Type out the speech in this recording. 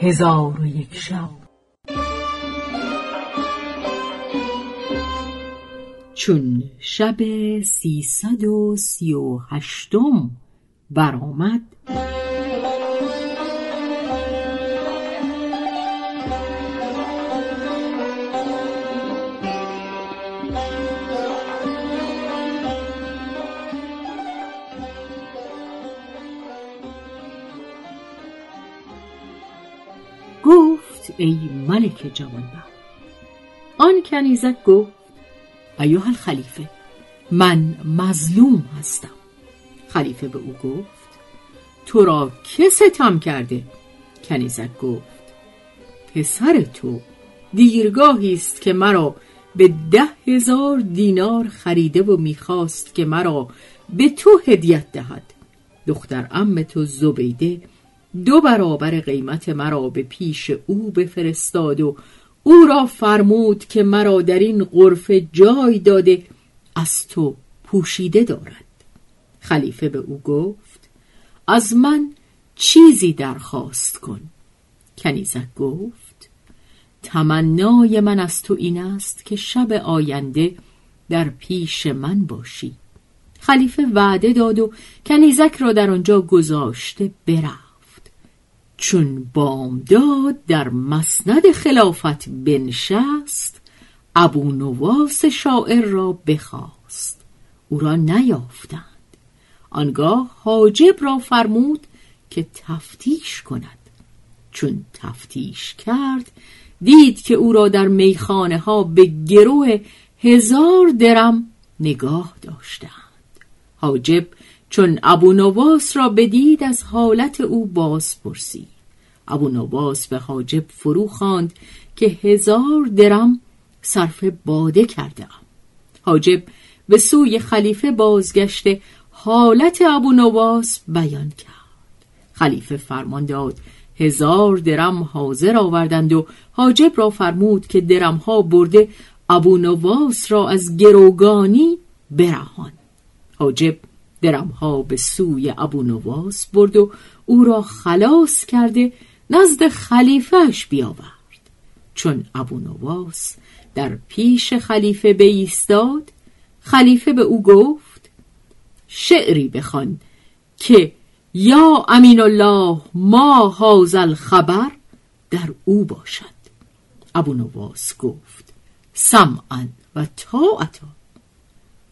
هزار و یک شب. چون شب سیصد و سی و هشتم برآمد. گفت ای ملک جوانبخت. آن کنیزک گفت ایوه الخلیفه من مظلوم هستم. خلیفه به او گفت تو را که ستم کرده؟ کنیزک گفت پسر تو دیرگاهی است که مرا به ده هزار دینار خریده و می‌خواست که مرا به تو هدیت دهد. دختر ام تو زبیده دو برابر قیمت مرا به پیش او بفرستاد و او را فرمود که مرا در این غرفه جای داده از تو پوشیده دارد. خلیفه به او گفت از من چیزی درخواست کن. کنیزک گفت تمنای من از تو این است که شب آینده در پیش من باشی. خلیفه وعده داد و کنیزک را در آنجا گذاشته برفت. چون بامداد در مسند خلافت بنشست ابو نواس شاعر را بخواست. او را نیافتند. آنگاه حاجب را فرمود که تفتیش کند. چون تفتیش کرد دید که او را در میخانه ها به گروه هزار درم نگاه داشتند. حاجب چون ابو نواس را بدید از حالت او باز پرسید ابو نواس به حاجب فرو خواند که هزار درم صرف باده کرده حاجب به سوی خلیفه بازگشته حالت ابو نواس بیان کرد. خلیفه فرمان داد هزار درم حاضر آوردند و حاجب را فرمود که درم ها برده ابو نواس را از گروگانی برهان. حاجب درمها به سوی ابو نواس برد و او را خلاص کرده نزد خلیفهش بیاورد. چون ابو نواس در پیش خلیفه بایستاد خلیفه به او گفت شعری بخوان که یا امین الله ما هازل خبر در او باشد. ابو نواس گفت سمعا و طاعتا.